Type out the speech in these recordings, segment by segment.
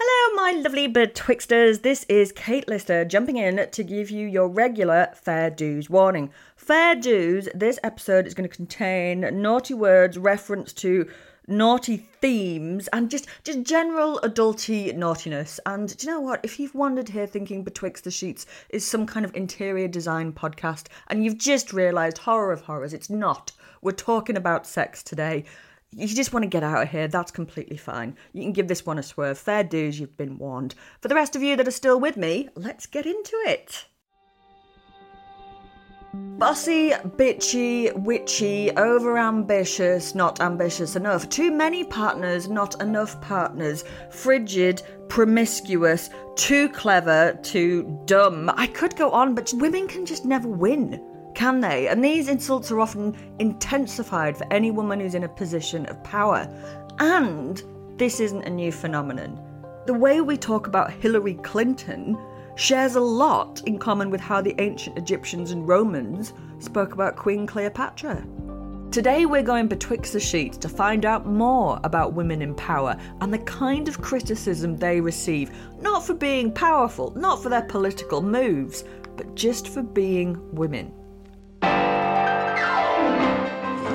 Hello, my lovely betwixters. This is Kate Lister jumping in to give you your regular fair dues warning. Fair dues, this episode is going to contain naughty words, reference to naughty themes, and just, just general adulty naughtiness. And do you know what? If you've wandered here thinking Betwixt the Sheets is some kind of interior design podcast and you've just realised horror of horrors, it's not. We're talking about sex today you just want to get out of here, that's completely fine. You can give this one a swerve. Fair dues, you've been warned. For the rest of you that are still with me, let's get into it. Bossy, bitchy, witchy, overambitious, not ambitious enough. Too many partners, not enough partners. Frigid, promiscuous, too clever, too dumb. I could go on, but women can just never win can they? And these insults are often intensified for any woman who's in a position of power. And this isn't a new phenomenon. The way we talk about Hillary Clinton shares a lot in common with how the ancient Egyptians and Romans spoke about Queen Cleopatra. Today, we're going betwixt the sheets to find out more about women in power and the kind of criticism they receive, not for being powerful, not for their political moves, but just for being women.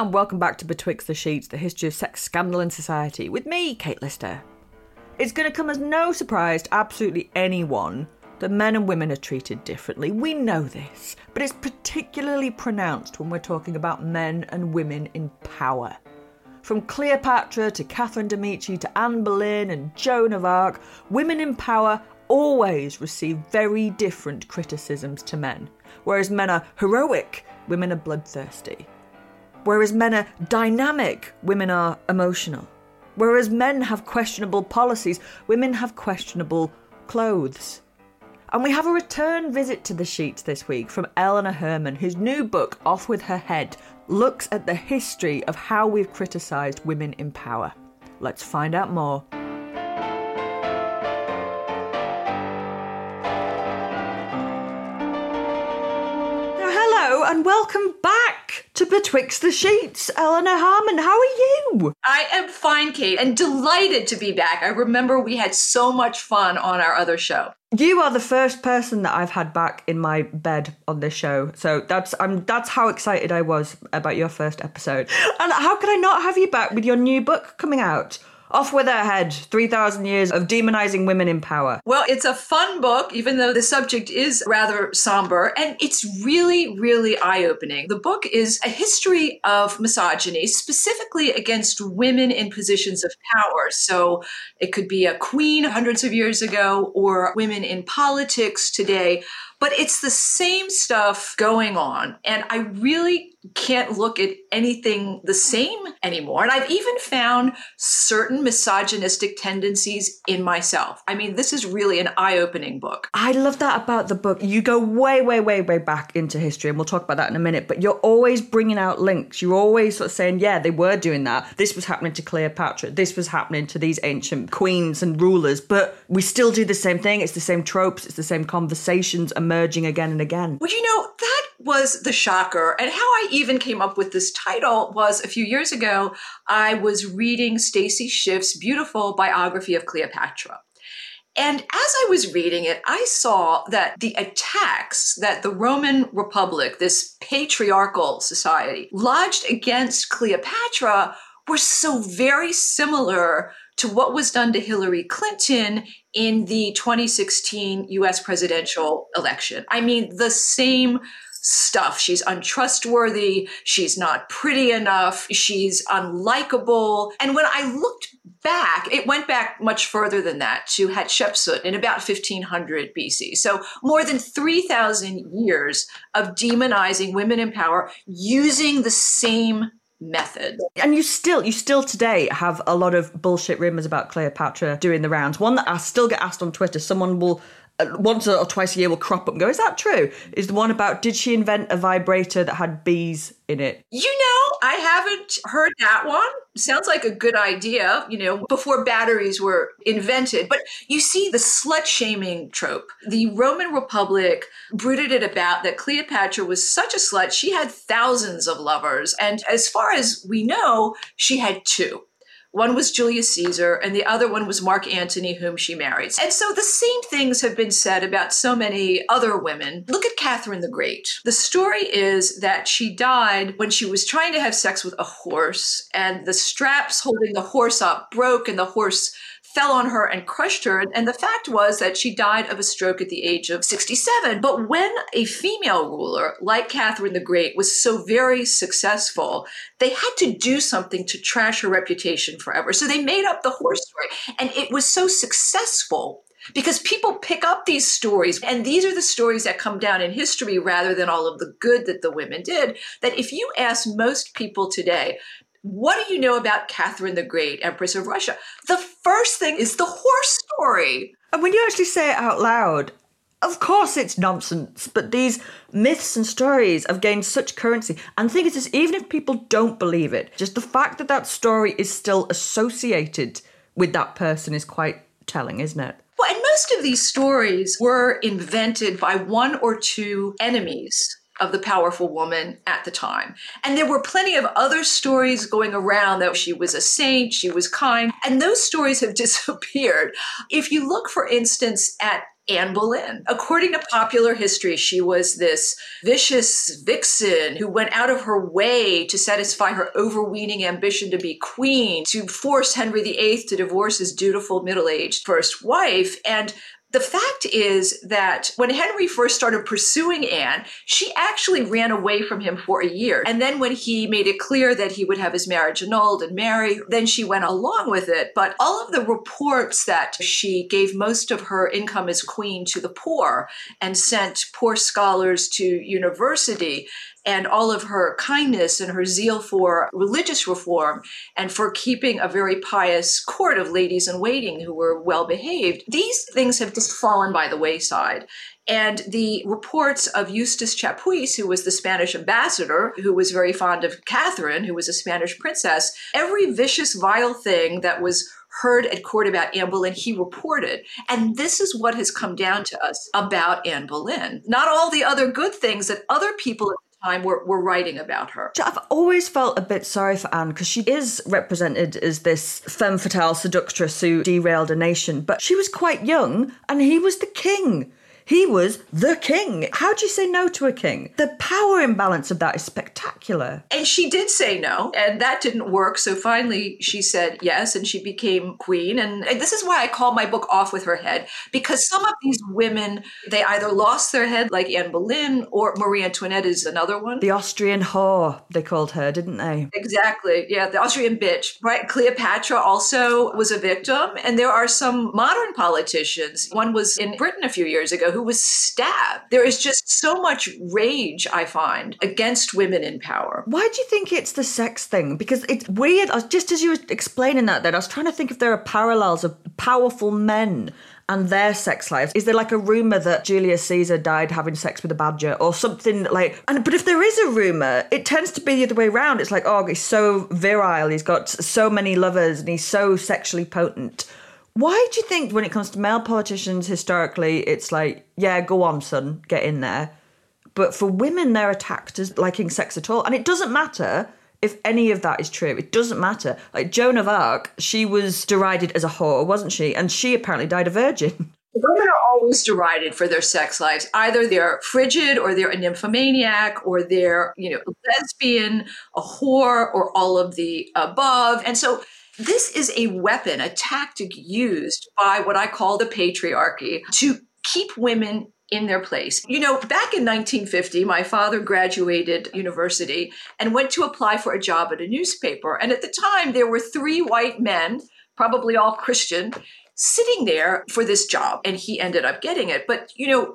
And welcome back to Betwixt the Sheets, the history of sex scandal in society, with me, Kate Lister. It's going to come as no surprise to absolutely anyone that men and women are treated differently. We know this, but it's particularly pronounced when we're talking about men and women in power. From Cleopatra to Catherine de Medici to Anne Boleyn and Joan of Arc, women in power always receive very different criticisms to men. Whereas men are heroic, women are bloodthirsty. Whereas men are dynamic, women are emotional. Whereas men have questionable policies, women have questionable clothes. And we have a return visit to the sheets this week from Eleanor Herman, whose new book, Off With Her Head, looks at the history of how we've criticised women in power. Let's find out more. Now, hello and welcome back to Betwixt the Sheets. Eleanor Herman, how are you? I am fine, Kate, and delighted to be back. I remember we had so much fun on our other show. You are the first person that I've had back in my bed on this show, so that's I'm that's how excited I was about your first episode. And how could I not have you back with your new book coming out? Off with her head, 3,000 years of demonizing women in power. Well, it's a fun book, even though the subject is rather somber, and it's really, really eye opening. The book is a history of misogyny, specifically against women in positions of power. So it could be a queen hundreds of years ago or women in politics today. but it's the same stuff going on. And I really can't look at anything the same anymore. And I've even found certain misogynistic tendencies in myself. I mean, this is really an eye opening book. I love that about the book. You go way, way, way, way back into history, and we'll talk about that in a minute, but you're always bringing out links. You're always sort of saying, yeah, they were doing that. This was happening to Cleopatra. This was happening to these ancient queens and rulers, but we still do the same thing. It's the same tropes, it's the same conversations emerging again and again. Well, you know, that was the shocker. And how I even came up with this title was a few years ago, I was reading Stacy Schiff's beautiful biography of Cleopatra. And as I was reading it, I saw that the attacks that the Roman Republic, this patriarchal society, lodged against Cleopatra were so very similar to what was done to Hillary Clinton in the 2016 US presidential election. I mean, the same stuff. She's untrustworthy. She's not pretty enough. She's unlikable. And when I looked back, it went back much further than that to Hatshepsut in about 1500 BC. So more than 3,000 years of demonizing women in power using the same method. And you still, you still today have a lot of bullshit rumors about Cleopatra doing the rounds. One that I still get asked on Twitter. Someone will Uh, once or twice a year will crop up and go, Is that true? Is the one about did she invent a vibrator that had bees in it? You know, I haven't heard that one. Sounds like a good idea, you know, before batteries were invented. But you see the slut shaming trope. The Roman Republic brooded it about that Cleopatra was such a slut, she had thousands of lovers. And as far as we know, she had two. One was Julius Caesar, and the other one was Mark Antony, whom she married. And so the same things have been said about so many other women. Look at Catherine the Great. The story is that she died when she was trying to have sex with a horse, and the straps holding the horse up broke, and the horse fell on her and crushed her. And the fact was that she died of a stroke at the age of 67. But when a female ruler like Catherine the Great was so very successful, they had to do something to trash her reputation forever. So they made up the horse story. And it was so successful because people pick up these stories and these are the stories that come down in history rather than all of the good that the women did that if you ask most people today what do you know about Catherine the Great, Empress of Russia? The first thing is the horse story. And when you actually say it out loud, of course it's nonsense, but these myths and stories have gained such currency. And the thing is, is, even if people don't believe it, just the fact that that story is still associated with that person is quite telling, isn't it? Well, and most of these stories were invented by one or two enemies of the powerful woman at the time. And there were plenty of other stories going around that she was a saint, she was kind, and those stories have disappeared. If you look, for instance, at Anne Boleyn. According to popular history, she was this vicious vixen who went out of her way to satisfy her overweening ambition to be queen, to force Henry VIII to divorce his dutiful middle aged first wife. And the fact is that when Henry first started pursuing Anne, she actually ran away from him for a year. And then when he made it clear that he would have his marriage annulled and marry, then she went along with it. But all of the reports that she gave most of her income as queen to the poor and sent poor scholars to university and all of her kindness and her zeal for religious reform and for keeping a very pious court of ladies in waiting who were well behaved, these things have just fallen by the wayside. And the reports of Eustace Chapuis, who was the Spanish ambassador, who was very fond of Catherine, who was a Spanish princess, every vicious, vile thing that was heard at court about Anne Boleyn, he reported. And this is what has come down to us about Anne Boleyn. Not all the other good things that other people time were, were writing about her. I've always felt a bit sorry for Anne because she is represented as this femme fatale seductress who derailed a nation, but she was quite young and he was the king. He was the king. How do you say no to a king? The power imbalance of that is spectacular. And she did say no, and that didn't work. So finally, she said yes, and she became queen. And, this is why I call my book Off with Her Head, because some of these women, they either lost their head, like Anne Boleyn, or Marie Antoinette is another one. The Austrian whore, they called her, didn't they? Exactly. Yeah, the Austrian bitch. Right. Cleopatra also was a victim. And there are some modern politicians. One was in Britain a few years ago who who was stabbed. There is just so much rage, I find, against women in power. Why do you think it's the sex thing? Because it's weird. Just as you were explaining that, then I was trying to think if there are parallels of powerful men and their sex lives. Is there like a rumor that Julius Caesar died having sex with a badger or something like? And but if there is a rumor, it tends to be the other way around. It's like, oh, he's so virile. He's got so many lovers and he's so sexually potent. Why do you think when it comes to male politicians historically, it's like, yeah, go on, son, get in there. But for women, they're attacked as liking sex at all. And it doesn't matter if any of that is true. It doesn't matter. Like Joan of Arc, she was derided as a whore, wasn't she? And she apparently died a virgin. Women are always derided for their sex lives. Either they're frigid or they're a nymphomaniac or they're, you know, lesbian, a whore, or all of the above. And so this is a weapon, a tactic used by what I call the patriarchy to keep women in their place. You know, back in 1950, my father graduated university and went to apply for a job at a newspaper. And at the time, there were three white men, probably all Christian, sitting there for this job. And he ended up getting it. But, you know,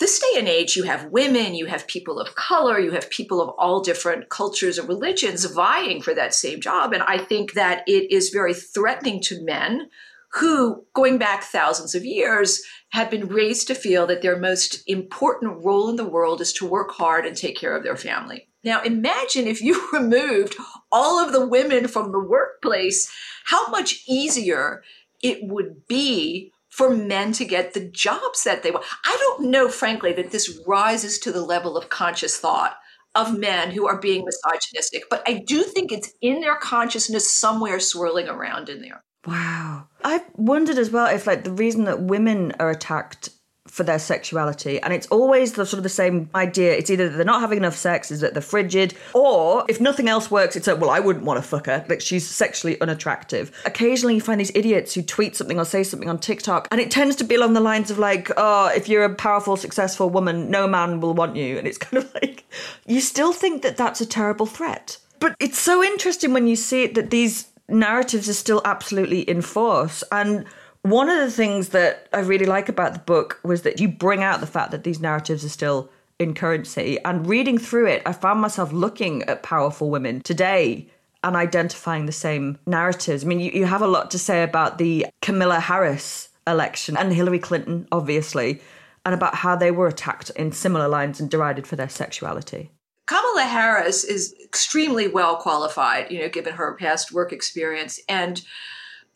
this day and age, you have women, you have people of color, you have people of all different cultures and religions vying for that same job. And I think that it is very threatening to men who, going back thousands of years, have been raised to feel that their most important role in the world is to work hard and take care of their family. Now, imagine if you removed all of the women from the workplace, how much easier it would be for men to get the jobs that they want. I don't know, frankly, that this rises to the level of conscious thought of men who are being misogynistic, but I do think it's in their consciousness somewhere swirling around in there. Wow. I've wondered as well if like the reason that women are attacked for their sexuality. And it's always the sort of the same idea. It's either they're not having enough sex is that they're frigid or if nothing else works it's like well i wouldn't want to fuck her like she's sexually unattractive. Occasionally you find these idiots who tweet something or say something on tiktok and it tends to be along the lines of like oh if you're a powerful successful woman no man will want you. And it's kind of like you still think that that's a terrible threat. But it's so interesting when you see it that these narratives are still absolutely in force. And one of the things that I really like about the book was that you bring out the fact that these narratives are still in currency. And reading through it, I found myself looking at powerful women today and identifying the same narratives. I mean, you, you have a lot to say about the Kamala Harris election and Hillary Clinton, obviously, and about how they were attacked in similar lines and derided for their sexuality. Kamala Harris is extremely well qualified, you know, given her past work experience. And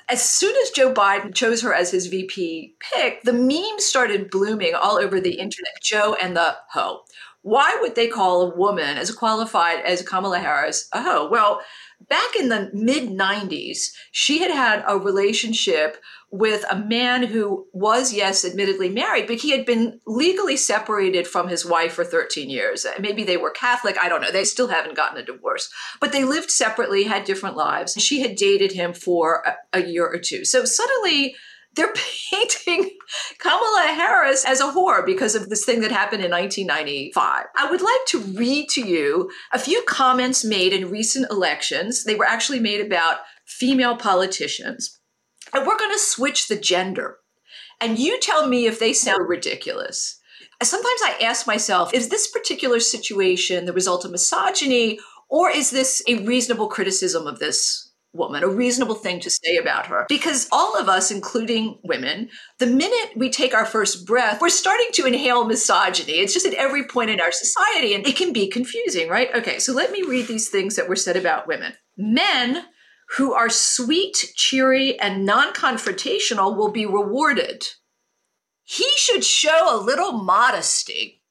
as soon as Joe Biden chose her as his VP pick, the memes started blooming all over the internet. Joe and the hoe. Why would they call a woman as qualified as Kamala Harris a hoe? Well, back in the mid 90s, she had had a relationship with a man who was, yes, admittedly married, but he had been legally separated from his wife for 13 years. Maybe they were Catholic, I don't know. They still haven't gotten a divorce, but they lived separately, had different lives. She had dated him for a, a year or two. So suddenly, they're painting Kamala Harris as a whore because of this thing that happened in 1995. I would like to read to you a few comments made in recent elections. They were actually made about female politicians. And we're going to switch the gender. And you tell me if they sound ridiculous. Sometimes I ask myself, is this particular situation the result of misogyny, or is this a reasonable criticism of this woman, a reasonable thing to say about her? Because all of us, including women, the minute we take our first breath, we're starting to inhale misogyny. It's just at every point in our society, and it can be confusing, right? Okay, so let me read these things that were said about women. Men who are sweet, cheery, and non confrontational will be rewarded. He should show a little modesty.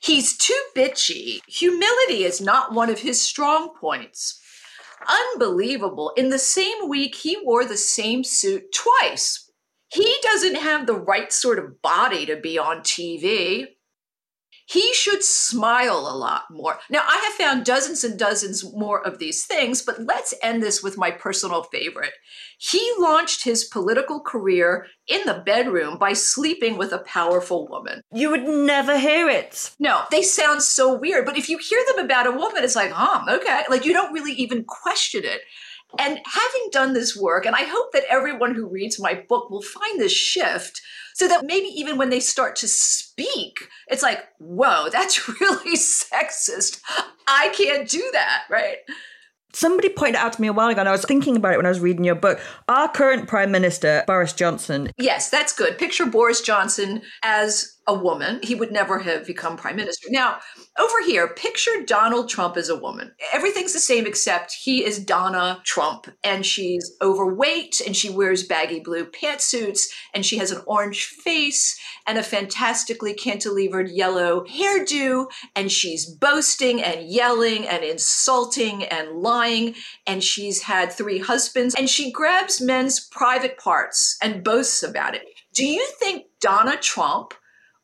He's too bitchy. Humility is not one of his strong points. Unbelievable. In the same week, he wore the same suit twice. He doesn't have the right sort of body to be on TV. He should smile a lot more. Now, I have found dozens and dozens more of these things, but let's end this with my personal favorite. He launched his political career in the bedroom by sleeping with a powerful woman. You would never hear it. No, they sound so weird, but if you hear them about a woman, it's like, huh, okay. Like you don't really even question it. And having done this work, and I hope that everyone who reads my book will find this shift so that maybe even when they start to speak, it's like, whoa, that's really sexist. I can't do that, right? Somebody pointed out to me a while ago, and I was thinking about it when I was reading your book. Our current Prime Minister, Boris Johnson. Yes, that's good. Picture Boris Johnson as a woman. He would never have become prime minister. Now, over here, picture Donald Trump as a woman. Everything's the same except he is Donna Trump and she's overweight and she wears baggy blue pantsuits and she has an orange face and a fantastically cantilevered yellow hairdo and she's boasting and yelling and insulting and lying and she's had three husbands and she grabs men's private parts and boasts about it. Do you think Donna Trump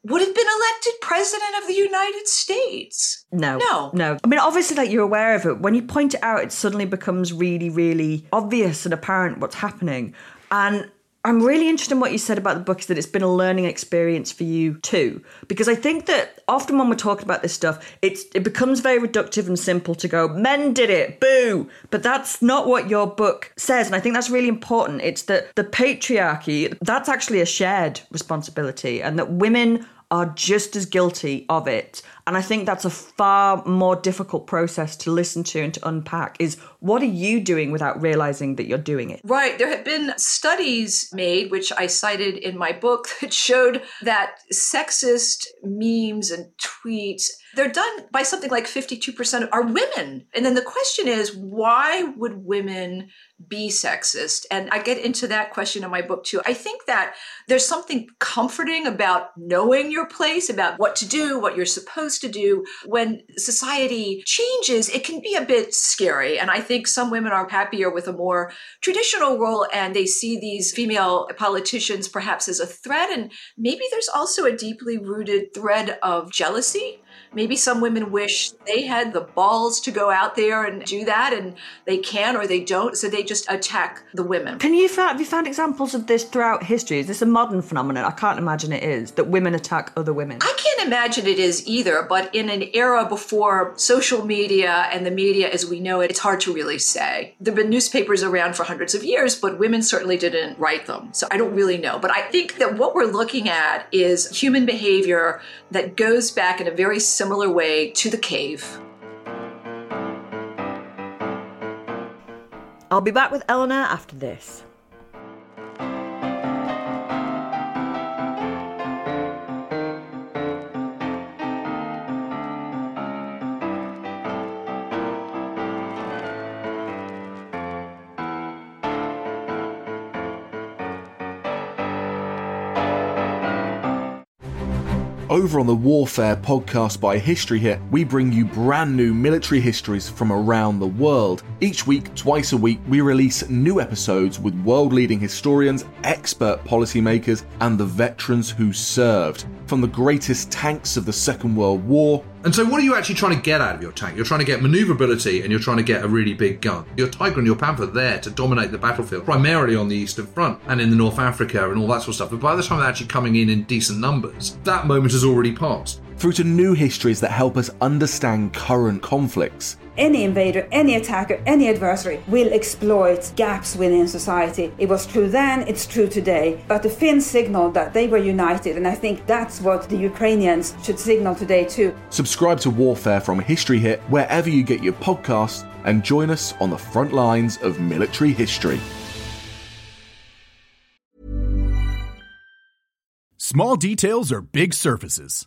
would have been elected president of the United States. No. No. No. I mean, obviously, like you're aware of it. When you point it out, it suddenly becomes really, really obvious and apparent what's happening. And I'm really interested in what you said about the book is that it's been a learning experience for you too. Because I think that often when we're talking about this stuff, it's it becomes very reductive and simple to go, men did it, boo. But that's not what your book says. And I think that's really important. It's that the patriarchy, that's actually a shared responsibility, and that women are just as guilty of it. And I think that's a far more difficult process to listen to and to unpack is what are you doing without realizing that you're doing it? Right. There have been studies made, which I cited in my book, that showed that sexist memes and tweets they're done by something like 52% are women. And then the question is, why would women be sexist? And I get into that question in my book too. I think that there's something comforting about knowing your place, about what to do, what you're supposed to do. When society changes, it can be a bit scary. And I think some women are happier with a more traditional role and they see these female politicians perhaps as a threat. And maybe there's also a deeply rooted thread of jealousy Maybe some women wish they had the balls to go out there and do that, and they can or they don't, so they just attack the women. Can you find, have you found examples of this throughout history? Is this a modern phenomenon? I can't imagine it is that women attack other women. I can't imagine it is either, but in an era before social media and the media as we know it, it's hard to really say. There have been newspapers around for hundreds of years, but women certainly didn't write them. So I don't really know. But I think that what we're looking at is human behavior that goes back in a very similar way to the cave. I'll be back with Eleanor after this. Over on the Warfare podcast by History Hit, we bring you brand new military histories from around the world. Each week, twice a week, we release new episodes with world leading historians, expert policymakers, and the veterans who served. From the greatest tanks of the Second World War and so, what are you actually trying to get out of your tank? You're trying to get maneuverability and you're trying to get a really big gun. Your Tiger and your Panther there to dominate the battlefield, primarily on the Eastern Front and in the North Africa and all that sort of stuff. But by the time they're actually coming in in decent numbers, that moment has already passed. Through to new histories that help us understand current conflicts any invader, any attacker, any adversary will exploit gaps within society. It was true then, it's true today. But the Finns signaled that they were united, and I think that's what the Ukrainians should signal today too. Subscribe to Warfare from History Hit wherever you get your podcasts and join us on the front lines of military history. Small details are big surfaces,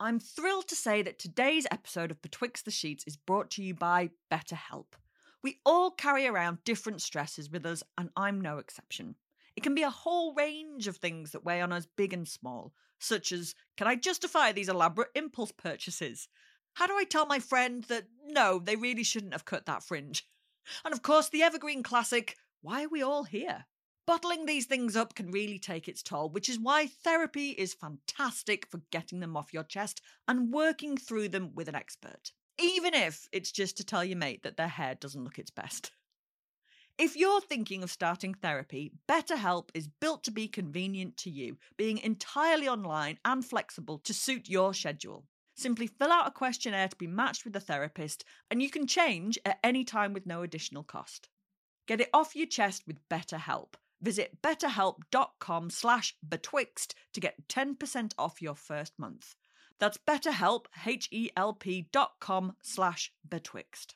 I'm thrilled to say that today's episode of Betwixt the Sheets is brought to you by BetterHelp. We all carry around different stresses with us, and I'm no exception. It can be a whole range of things that weigh on us, big and small, such as can I justify these elaborate impulse purchases? How do I tell my friend that no, they really shouldn't have cut that fringe? And of course, the evergreen classic why are we all here? Bottling these things up can really take its toll, which is why therapy is fantastic for getting them off your chest and working through them with an expert, even if it's just to tell your mate that their hair doesn't look its best. If you're thinking of starting therapy, BetterHelp is built to be convenient to you, being entirely online and flexible to suit your schedule. Simply fill out a questionnaire to be matched with a therapist, and you can change at any time with no additional cost. Get it off your chest with BetterHelp. Visit betterhelp.com slash betwixt to get 10% off your first month. That's betterhelp, H-E-L-P dot com slash betwixt.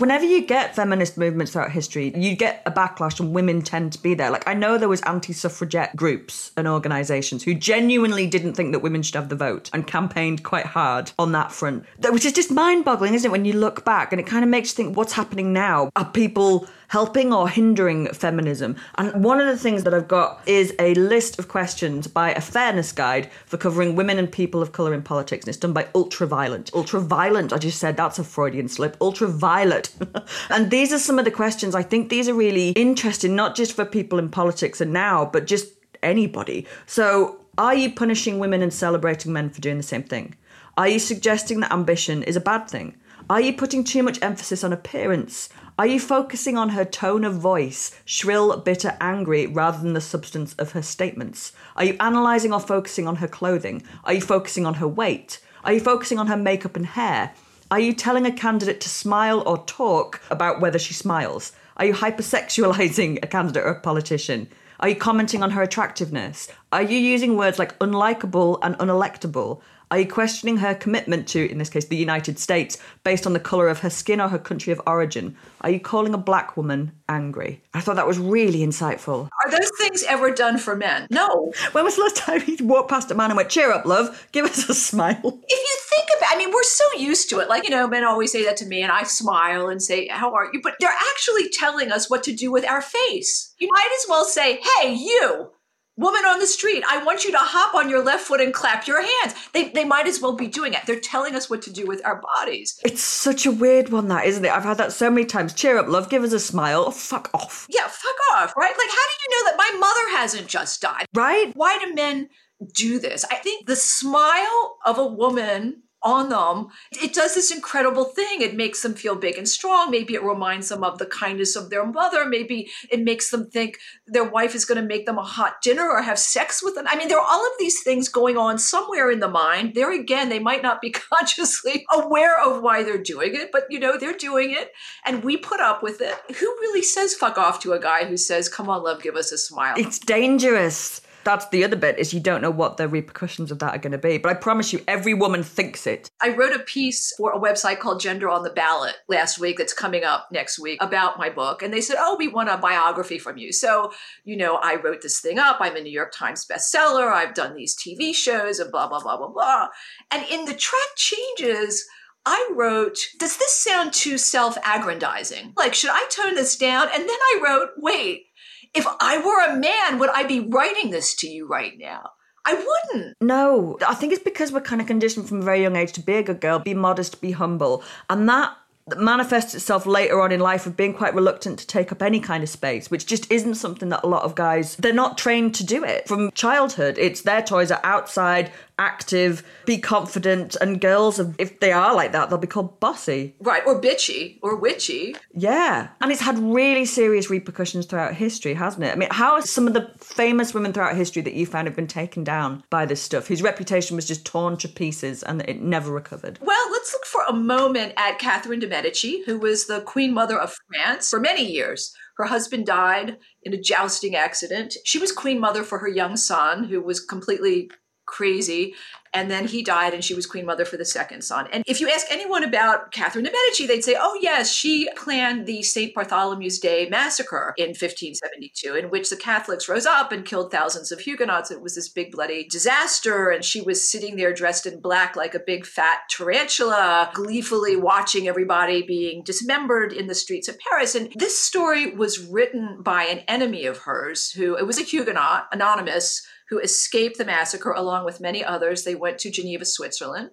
Whenever you get feminist movements throughout history, you get a backlash and women tend to be there. Like I know there was anti-suffragette groups and organisations who genuinely didn't think that women should have the vote and campaigned quite hard on that front. Which is just mind-boggling, isn't it, when you look back and it kind of makes you think what's happening now? Are people helping or hindering feminism. And one of the things that I've got is a list of questions by a fairness guide for covering women and people of colour in politics. And it's done by Ultraviolent. Ultraviolent, I just said that's a Freudian slip. Ultraviolet. and these are some of the questions. I think these are really interesting, not just for people in politics and now, but just anybody. So, are you punishing women and celebrating men for doing the same thing? Are you suggesting that ambition is a bad thing? Are you putting too much emphasis on appearance? Are you focusing on her tone of voice, shrill, bitter, angry, rather than the substance of her statements? Are you analysing or focusing on her clothing? Are you focusing on her weight? Are you focusing on her makeup and hair? Are you telling a candidate to smile or talk about whether she smiles? Are you hypersexualizing a candidate or a politician? Are you commenting on her attractiveness? Are you using words like unlikable and unelectable? Are you questioning her commitment to, in this case, the United States, based on the colour of her skin or her country of origin? Are you calling a black woman angry? I thought that was really insightful. Are those things ever done for men? No. When was the last time you walked past a man and went, cheer up, love, give us a smile? If you think about I mean, we're so used to it. Like, you know, men always say that to me, and I smile and say, How are you? But they're actually telling us what to do with our face. You might as well say, Hey, you woman on the street, I want you to hop on your left foot and clap your hands. They, they might as well be doing it. They're telling us what to do with our bodies. It's such a weird one, that, isn't it? I've had that so many times. Cheer up, love, give us a smile. Oh, fuck off. Yeah, fuck off, right? Like, how did you know that my mother hasn't just died? Right? Why do men do this? I think the smile of a woman on them, it does this incredible thing. It makes them feel big and strong. Maybe it reminds them of the kindness of their mother. Maybe it makes them think their wife is going to make them a hot dinner or have sex with them. I mean, there are all of these things going on somewhere in the mind. There again, they might not be consciously aware of why they're doing it, but you know, they're doing it and we put up with it. Who really says fuck off to a guy who says, come on, love, give us a smile? It's dangerous that's the other bit is you don't know what the repercussions of that are going to be. But I promise you, every woman thinks it. I wrote a piece for a website called Gender on the Ballot last week that's coming up next week about my book. And they said, Oh, we want a biography from you. So, you know, I wrote this thing up. I'm a New York Times bestseller. I've done these TV shows and blah, blah, blah, blah, blah. And in the track changes, I wrote, Does this sound too self aggrandizing? Like, should I tone this down? And then I wrote, Wait, if I were a man, would I be writing this to you right now? I wouldn't. No, I think it's because we're kind of conditioned from a very young age to be a good girl, be modest, be humble. And that manifests itself later on in life of being quite reluctant to take up any kind of space, which just isn't something that a lot of guys, they're not trained to do it. From childhood, it's their toys are outside, active, be confident, and girls, if they are like that, they'll be called bossy. Right, or bitchy, or witchy. Yeah. And it's had really serious repercussions throughout history, hasn't it? I mean, how are some of the famous women throughout history that you found have been taken down by this stuff, whose reputation was just torn to pieces and it never recovered? Well, let's look for a moment at Catherine de Medici, who was the Queen Mother of France for many years. Her husband died in a jousting accident. She was queen mother for her young son, who was completely crazy. And then he died, and she was queen mother for the second son. And if you ask anyone about Catherine de' Medici, they'd say, oh, yes, she planned the St. Bartholomew's Day massacre in 1572, in which the Catholics rose up and killed thousands of Huguenots. It was this big bloody disaster. And she was sitting there dressed in black like a big fat tarantula, gleefully watching everybody being dismembered in the streets of Paris. And this story was written by an enemy of hers who, it was a Huguenot, anonymous, who escaped the massacre along with many others. They went to Geneva, Switzerland,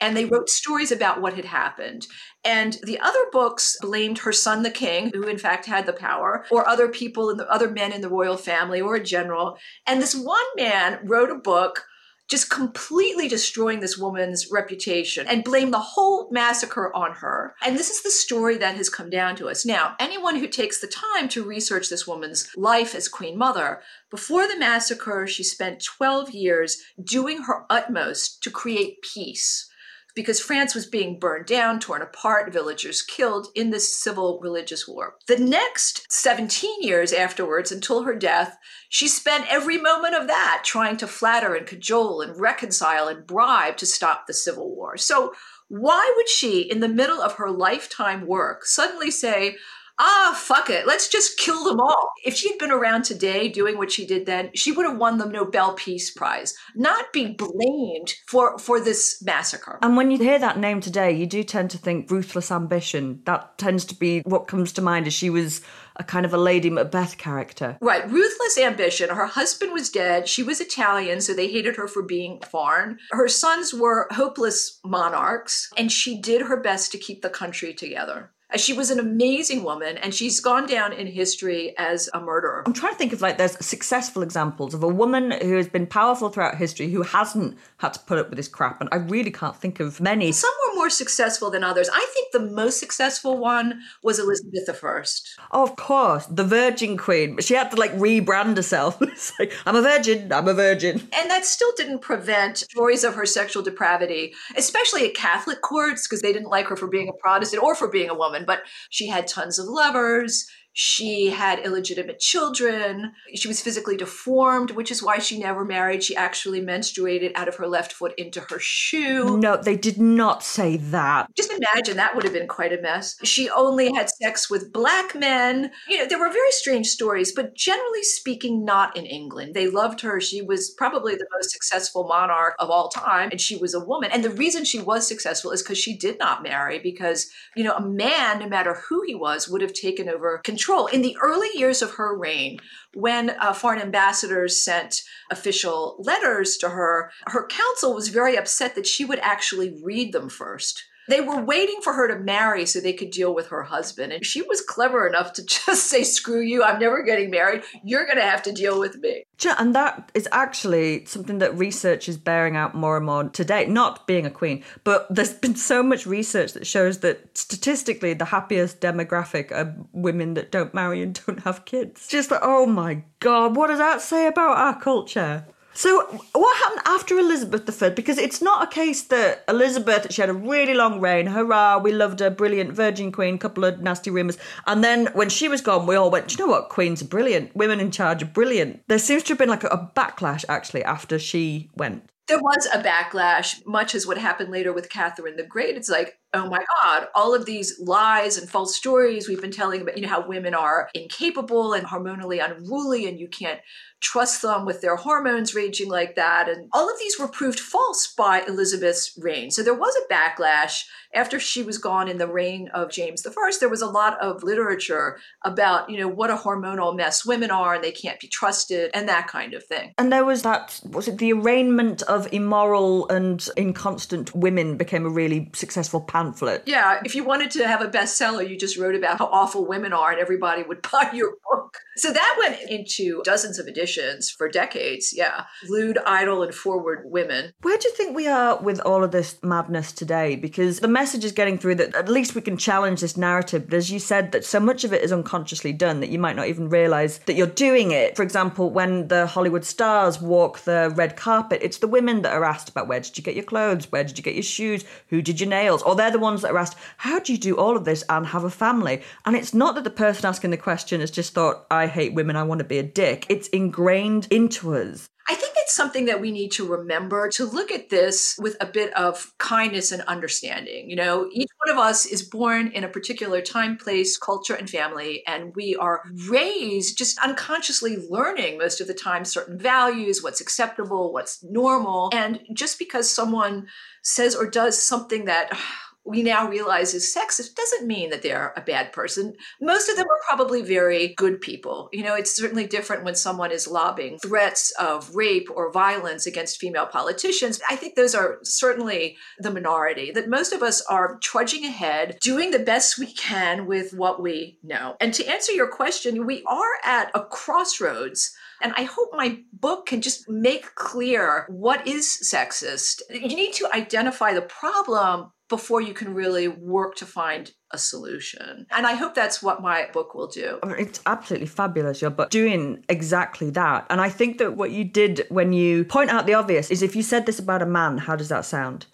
and they wrote stories about what had happened. And the other books blamed her son, the king, who in fact had the power, or other people and the other men in the royal family, or a general. And this one man wrote a book just completely destroying this woman's reputation and blame the whole massacre on her. And this is the story that has come down to us. Now, anyone who takes the time to research this woman's life as Queen Mother, before the massacre, she spent 12 years doing her utmost to create peace because France was being burned down, torn apart, villagers killed in this civil religious war. The next 17 years afterwards, until her death, she spent every moment of that trying to flatter and cajole and reconcile and bribe to stop the civil war. So, why would she, in the middle of her lifetime work, suddenly say, ah, fuck it, let's just kill them all. If she'd been around today doing what she did then, she would have won the Nobel Peace Prize, not be blamed for, for this massacre. And when you hear that name today, you do tend to think ruthless ambition. That tends to be what comes to mind as she was a kind of a Lady Macbeth character. Right, ruthless ambition. Her husband was dead. She was Italian, so they hated her for being foreign. Her sons were hopeless monarchs, and she did her best to keep the country together. She was an amazing woman, and she's gone down in history as a murderer. I'm trying to think of like there's successful examples of a woman who has been powerful throughout history who hasn't had to put up with this crap, and I really can't think of many. Some were more successful than others. I think the most successful one was Elizabeth I. Oh, of course, the Virgin Queen. She had to like rebrand herself. it's like I'm a virgin. I'm a virgin. And that still didn't prevent stories of her sexual depravity, especially at Catholic courts, because they didn't like her for being a Protestant or for being a woman but she had tons of lovers. She had illegitimate children. She was physically deformed, which is why she never married. She actually menstruated out of her left foot into her shoe. No, they did not say that. Just imagine that would have been quite a mess. She only had sex with black men. You know, there were very strange stories, but generally speaking, not in England. They loved her. She was probably the most successful monarch of all time, and she was a woman. And the reason she was successful is because she did not marry, because, you know, a man, no matter who he was, would have taken over control control. In the early years of her reign, when uh, foreign ambassadors sent official letters to her, her council was very upset that she would actually read them first. They were waiting for her to marry so they could deal with her husband. And she was clever enough to just say, screw you, I'm never getting married. You're going to have to deal with me. And that is actually something that research is bearing out more and more today. Not being a queen, but there's been so much research that shows that statistically, the happiest demographic are women that don't marry and don't have kids. Just like, oh my God, what does that say about our culture? So, what happened after Elizabeth I? Because it's not a case that Elizabeth, she had a really long reign, hurrah, we loved her, brilliant Virgin Queen, couple of nasty rumours. And then when she was gone, we all went, you know what, Queens are brilliant, women in charge are brilliant. There seems to have been like a, a backlash actually after she went. There was a backlash, much as what happened later with Catherine the Great. It's like, oh my God, all of these lies and false stories we've been telling about, you know, how women are incapable and hormonally unruly and you can't trust them with their hormones raging like that. And all of these were proved false by Elizabeth's reign. So there was a backlash after she was gone in the reign of James I. There was a lot of literature about, you know, what a hormonal mess women are and they can't be trusted and that kind of thing. And there was that, was it the arraignment of immoral and inconstant women became a really successful pamphlet. Yeah, if you wanted to have a bestseller, you just wrote about how awful women are and everybody would buy your book. So that went into dozens of editions for decades. Yeah. Lewd, idle, and forward women. Where do you think we are with all of this madness today? Because the message is getting through that at least we can challenge this narrative. But as you said, that so much of it is unconsciously done that you might not even realize that you're doing it. For example, when the Hollywood stars walk the red carpet, it's the women that are asked about where did you get your clothes? Where did you get your shoes? Who did your nails? Or they're the ones that are asked, how do you do all of this and have a family? And it's not that the person asking the question has just thought, hate women, I want to be a dick. It's ingrained into us. I think it's something that we need to remember to look at this with a bit of kindness and understanding. You know, each one of us is born in a particular time, place, culture, and family, and we are raised just unconsciously learning most of the time certain values, what's acceptable, what's normal. And just because someone says or does something that we now realize is sexist doesn't mean that they're a bad person. Most of them are probably very good people. You know, it's certainly different when someone is lobbing threats of rape or violence against female politicians. I think those are certainly the minority, that most of us are trudging ahead, doing the best we can with what we know. And to answer your question, we are at a crossroads. And I hope my book can just make clear what is sexist. You need to identify the problem before you can really work to find a solution. And I hope that's what my book will do. Mean, it's absolutely fabulous, your book, doing exactly that. And I think that what you did when you point out the obvious is if you said this about a man, how does that sound?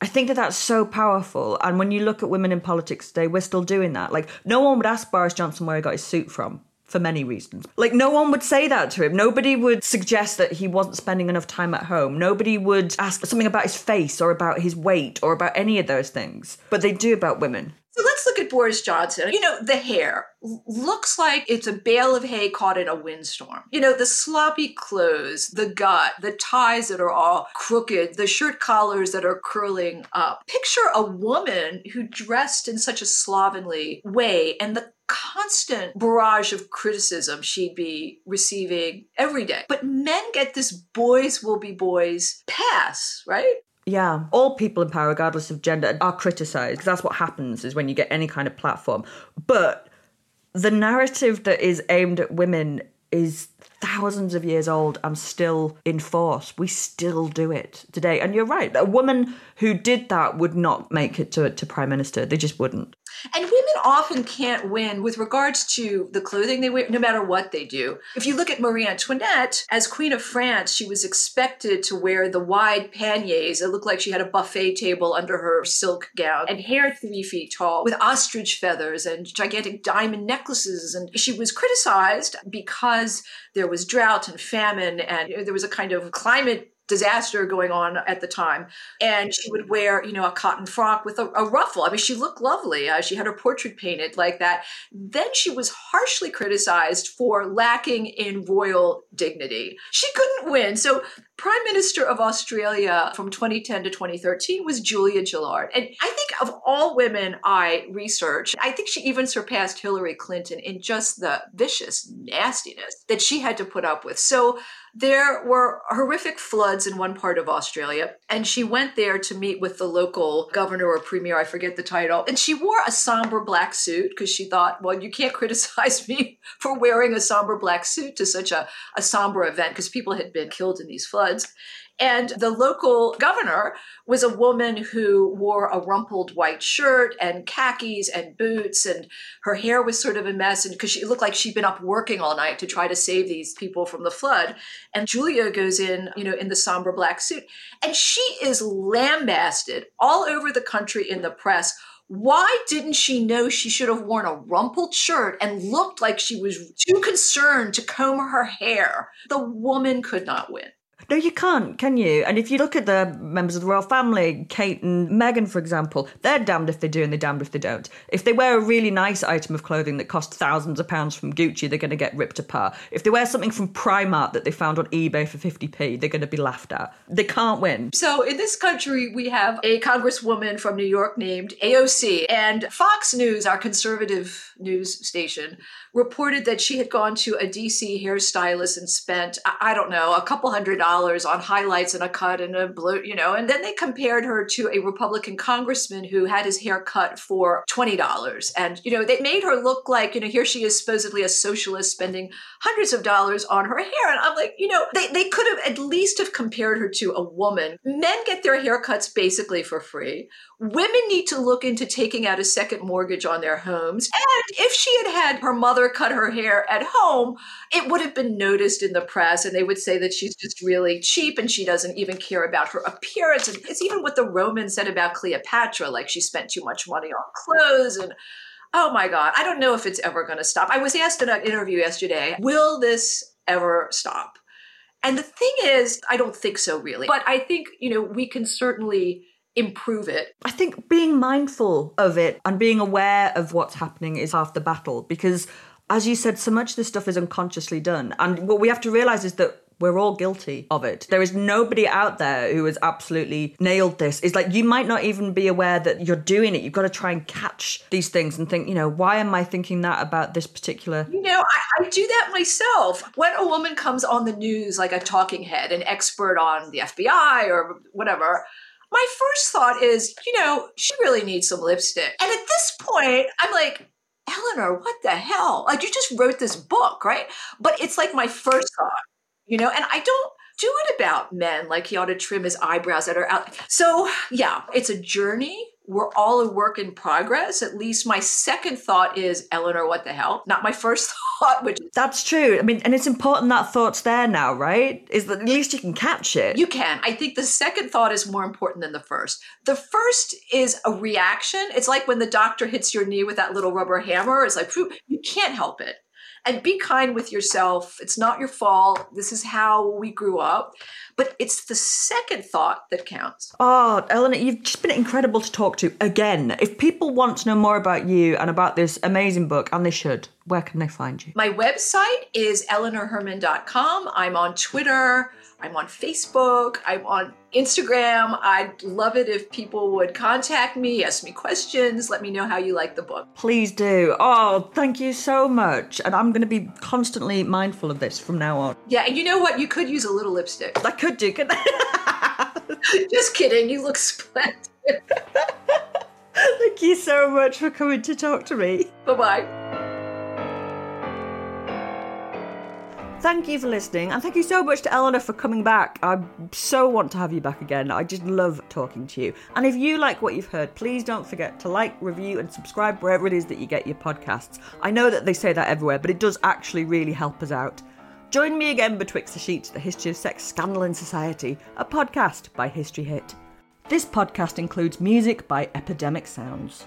I think that that's so powerful. And when you look at women in politics today, we're still doing that. Like, no one would ask Boris Johnson where he got his suit from for many reasons. Like, no one would say that to him. Nobody would suggest that he wasn't spending enough time at home. Nobody would ask something about his face or about his weight or about any of those things. But they do about women. So let's look at Boris Johnson. You know, the hair looks like it's a bale of hay caught in a windstorm. You know, the sloppy clothes, the gut, the ties that are all crooked, the shirt collars that are curling up. Picture a woman who dressed in such a slovenly way and the constant barrage of criticism she'd be receiving every day. But men get this boys will be boys pass, right? Yeah, all people in power, regardless of gender, are criticised because that's what happens is when you get any kind of platform. But the narrative that is aimed at women is thousands of years old and still in force. We still do it today. And you're right, a woman who did that would not make it to, to prime minister. They just wouldn't. And women often can't win with regards to the clothing they wear, no matter what they do. If you look at Marie Antoinette, as Queen of France, she was expected to wear the wide panniers. It looked like she had a buffet table under her silk gown and hair three feet tall with ostrich feathers and gigantic diamond necklaces. And she was criticized because there was drought and famine and there was a kind of climate disaster going on at the time. And she would wear, you know, a cotton frock with a, a ruffle. I mean, she looked lovely. Uh, she had her portrait painted like that. Then she was harshly criticized for lacking in royal dignity. She couldn't win. So Prime Minister of Australia from 2010 to 2013 was Julia Gillard. And I think of all women I researched, I think she even surpassed Hillary Clinton in just the vicious nastiness that she had to put up with. So there were horrific floods in one part of Australia, and she went there to meet with the local governor or premier, I forget the title, and she wore a somber black suit because she thought, well, you can't criticize me for wearing a somber black suit to such a, a somber event because people had been killed in these floods. And the local governor was a woman who wore a rumpled white shirt and khakis and boots, and her hair was sort of a mess. And because she looked like she'd been up working all night to try to save these people from the flood. And Julia goes in, you know, in the somber black suit, and she is lambasted all over the country in the press why didn't she know she should have worn a rumpled shirt and looked like she was too concerned to comb her hair? The woman could not win. No, you can't, can you? And if you look at the members of the royal family, Kate and Meghan, for example, they're damned if they do and they're damned if they don't. If they wear a really nice item of clothing that costs thousands of pounds from Gucci, they're going to get ripped apart. If they wear something from Primark that they found on eBay for 50p, they're going to be laughed at. They can't win. So in this country, we have a congresswoman from New York named AOC, and Fox News, our conservative news station, reported that she had gone to a DC hairstylist and spent, I don't know, a couple hundred dollars on highlights and a cut and a blue, you know, and then they compared her to a Republican congressman who had his hair cut for $20. And, you know, they made her look like, you know, here she is supposedly a socialist spending hundreds of dollars on her hair. And I'm like, you know, they, they could have at least have compared her to a woman. Men get their haircuts basically for free. Women need to look into taking out a second mortgage on their homes. And if she had had her mother cut her hair at home, it would have been noticed in the press and they would say that she's just really cheap and she doesn't even care about her appearance. And it's even what the Romans said about Cleopatra, like she spent too much money on clothes and oh my God, I don't know if it's ever going to stop. I was asked in an interview yesterday, will this ever stop? And the thing is, I don't think so really. But I think, you know, we can certainly improve it. I think being mindful of it and being aware of what's happening is half the battle because as you said so much of this stuff is unconsciously done and what we have to realize is that we're all guilty of it. There is nobody out there who has absolutely nailed this. It's like you might not even be aware that you're doing it. You've got to try and catch these things and think, you know, why am I thinking that about this particular? You know, I, I do that myself. When a woman comes on the news like a talking head, an expert on the FBI or whatever, my first thought is, you know, she really needs some lipstick. And at this point, I'm like, Eleanor, what the hell? Like, you just wrote this book, right? But it's like my first thought, you know, and I don't do it about men, like he ought to trim his eyebrows that are out. So, yeah, it's a journey we're all a work in progress. At least my second thought is, Eleanor, what the hell? Not my first thought, which That's true. I mean, and it's important that thought's there now, right? Is that at least you can catch it. You can. I think the second thought is more important than the first. The first is a reaction. It's like when the doctor hits your knee with that little rubber hammer. It's like, you can't help it and be kind with yourself. It's not your fault. This is how we grew up. But it's the second thought that counts. Oh, Eleanor, you've just been incredible to talk to again. If people want to know more about you and about this amazing book, and they should, where can they find you? My website is eleanorherman.com. I'm on Twitter. I'm on Facebook. I'm on Instagram. I'd love it if people would contact me, ask me questions, let me know how you like the book. Please do. Oh, thank you so much. And I'm going to be constantly mindful of this from now on. Yeah, and you know what? You could use a little lipstick. I could do, could Just kidding. You look splendid. Thank you so much for coming to talk to me. Bye bye. Thank you for listening, and thank you so much to Eleanor for coming back. I so want to have you back again. I just love talking to you. And if you like what you've heard, please don't forget to like, review, and subscribe wherever it is that you get your podcasts. I know that they say that everywhere, but it does actually really help us out. Join me again betwixt the sheets, the history of sex, scandal, and society, a podcast by History Hit. This podcast includes music by Epidemic Sounds.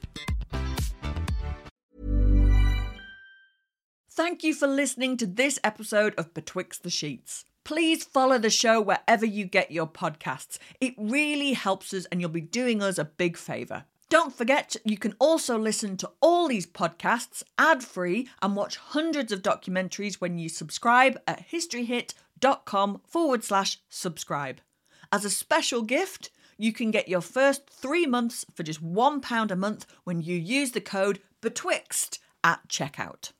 Thank you for listening to this episode of Betwixt the Sheets. Please follow the show wherever you get your podcasts. It really helps us, and you'll be doing us a big favour. Don't forget, you can also listen to all these podcasts ad free and watch hundreds of documentaries when you subscribe at historyhit.com forward slash subscribe. As a special gift, You can get your first three months for just £1 a month when you use the code BETWIXT at checkout.